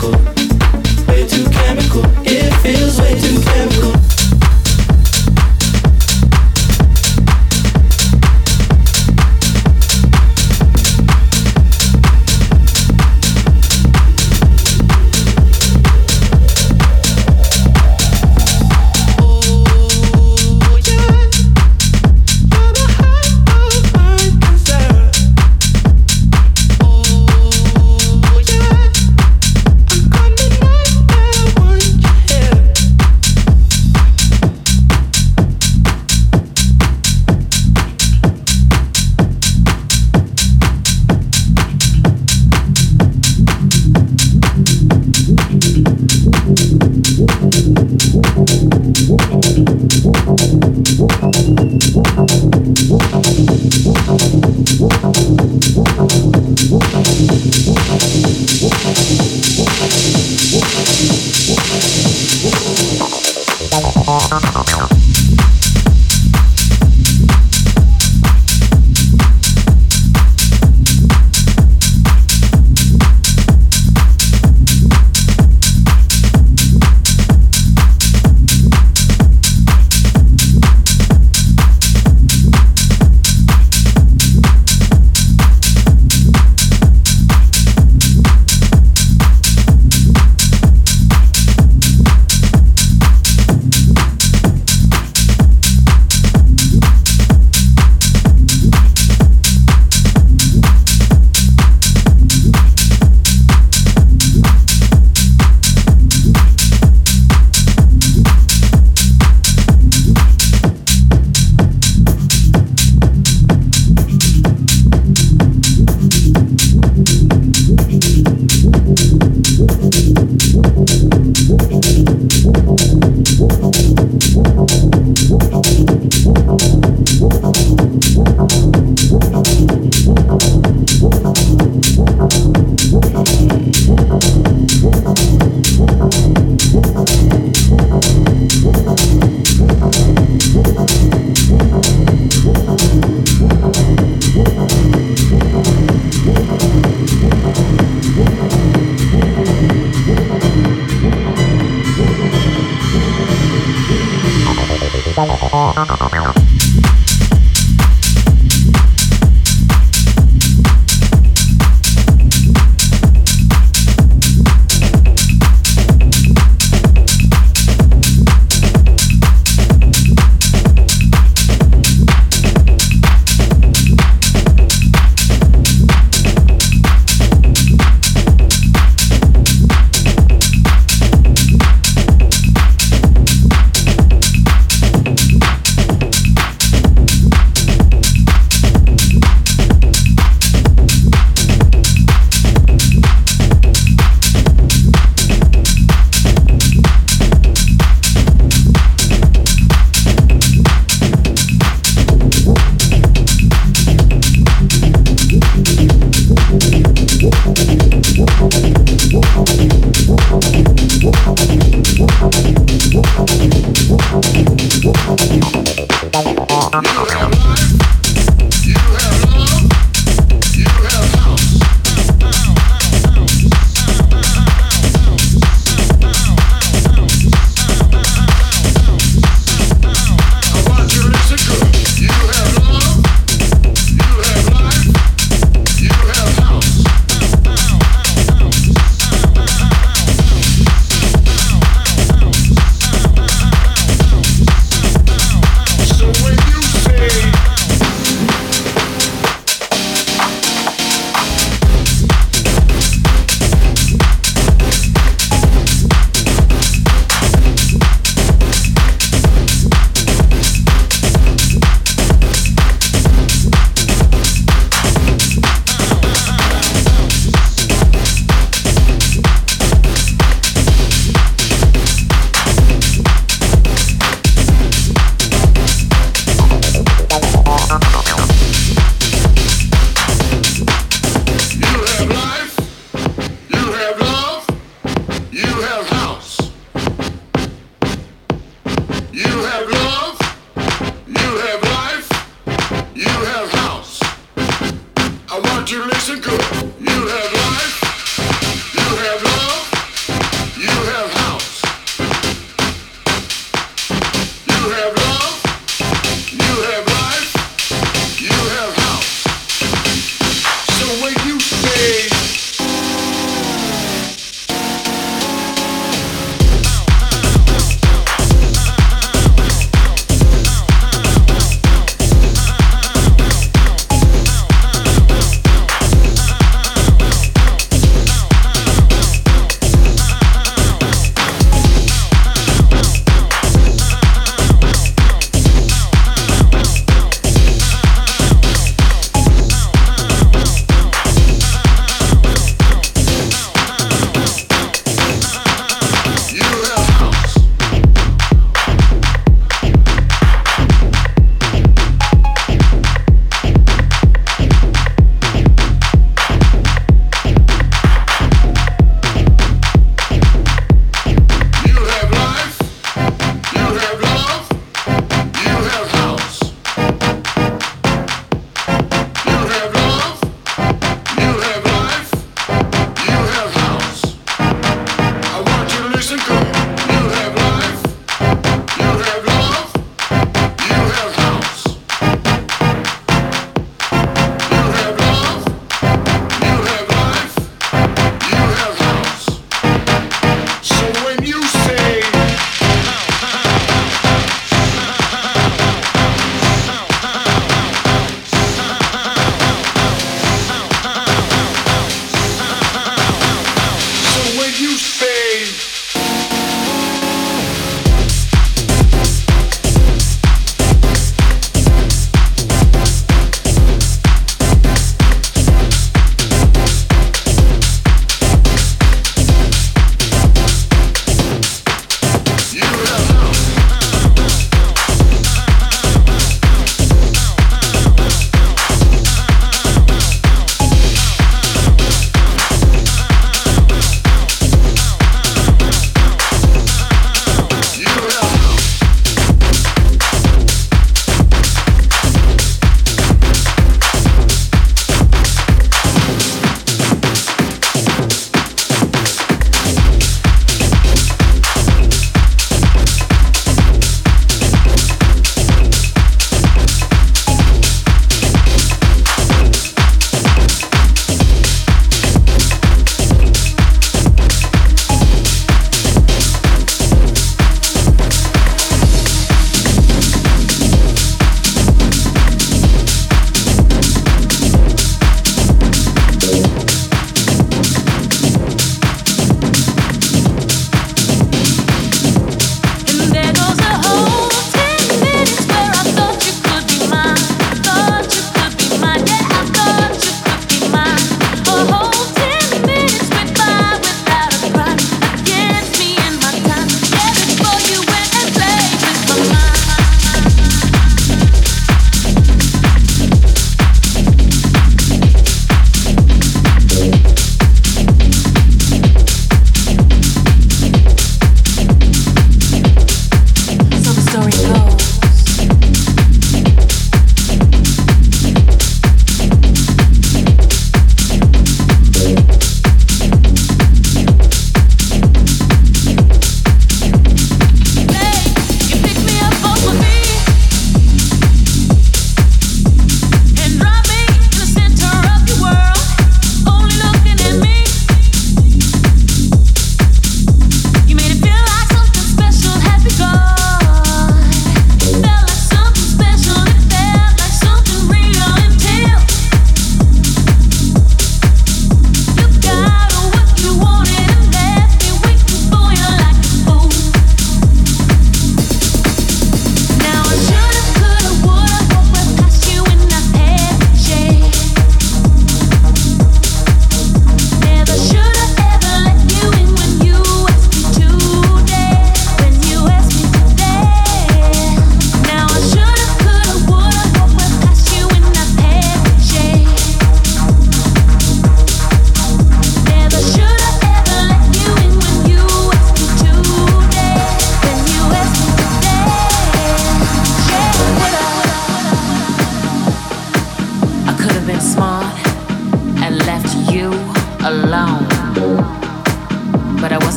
disco.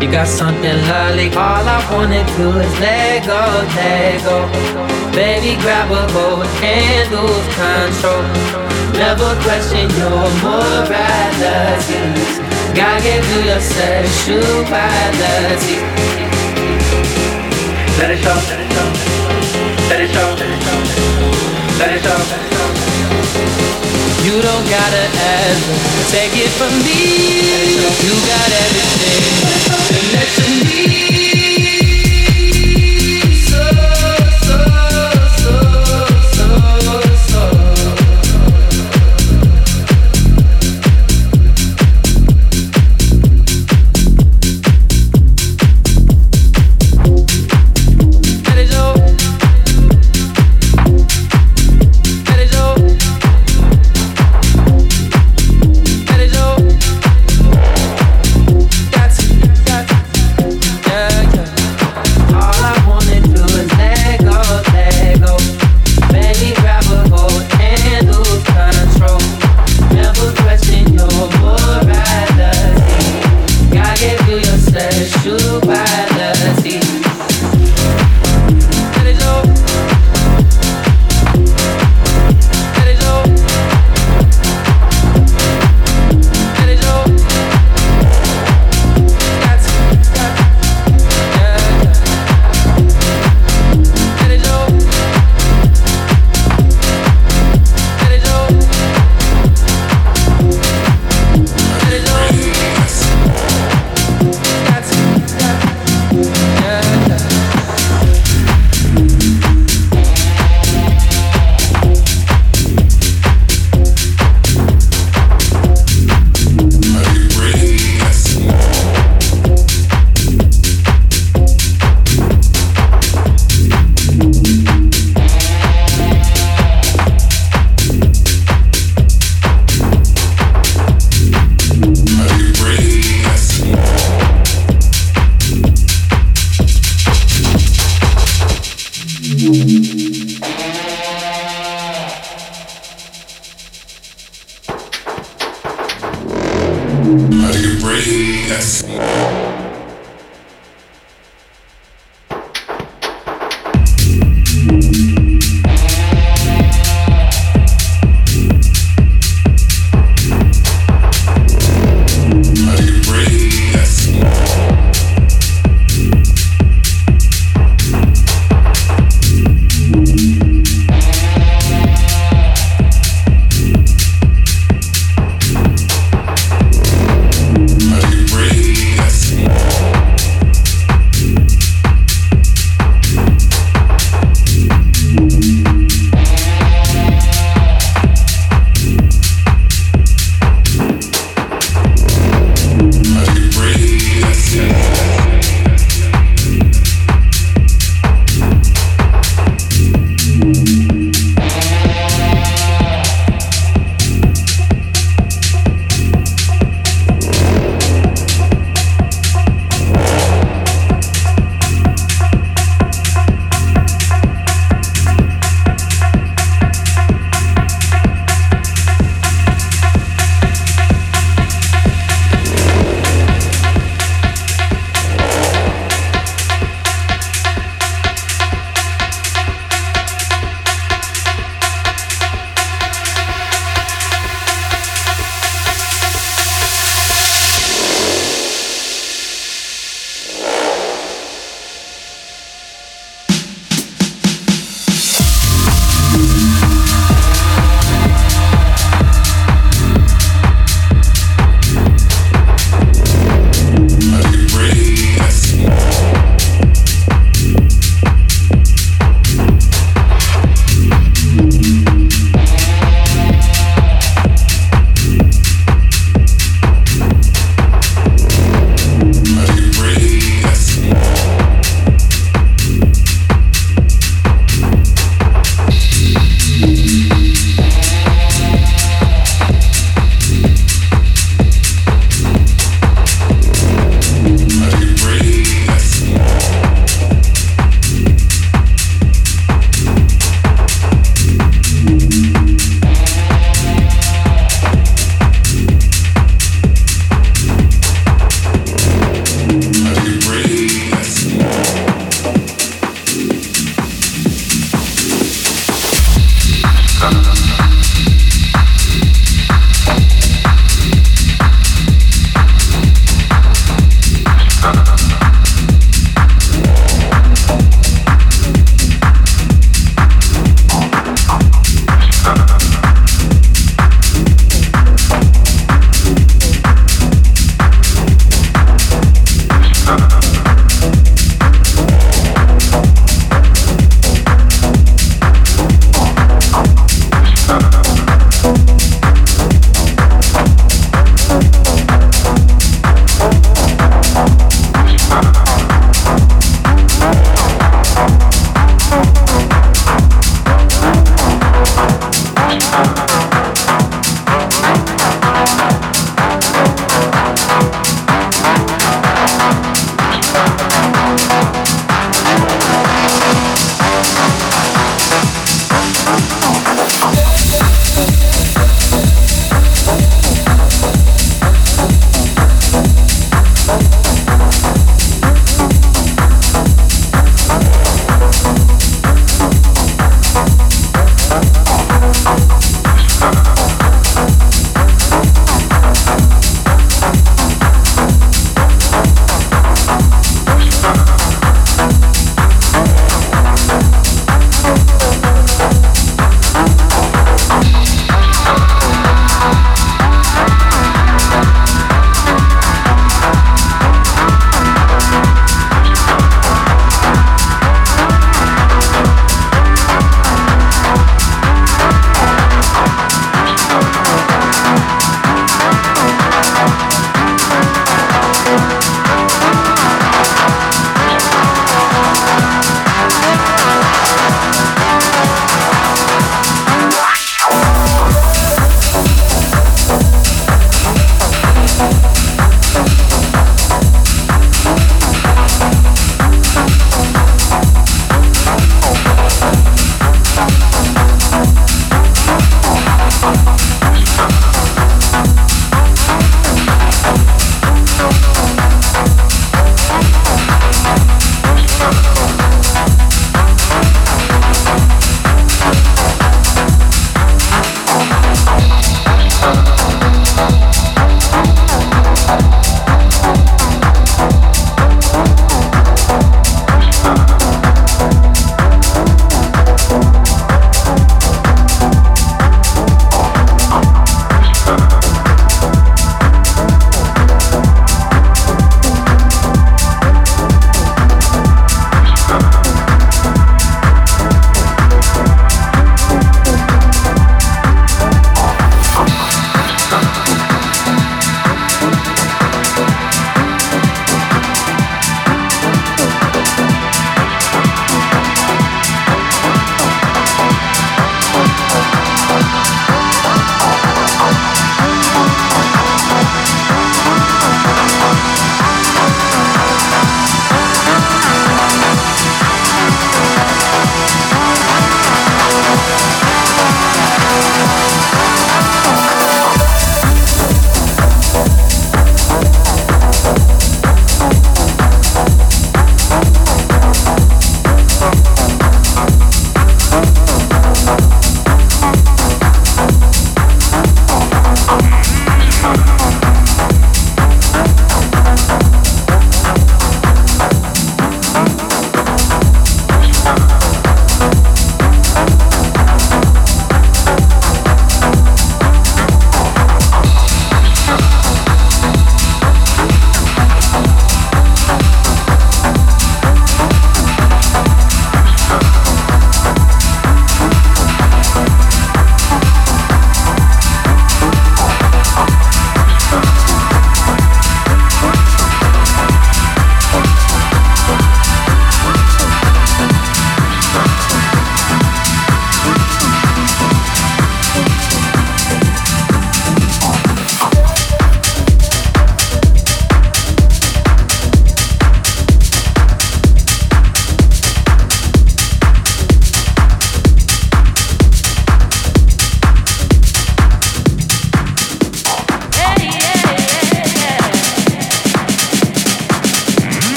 You got something lovely. All I wanna do is let go, let go. Baby, grab a hold and lose control. Never question your morality. God gave you your sexuality. Let it show. Let it show. Let it show. You don't gotta ever take it from me. You got everything. That you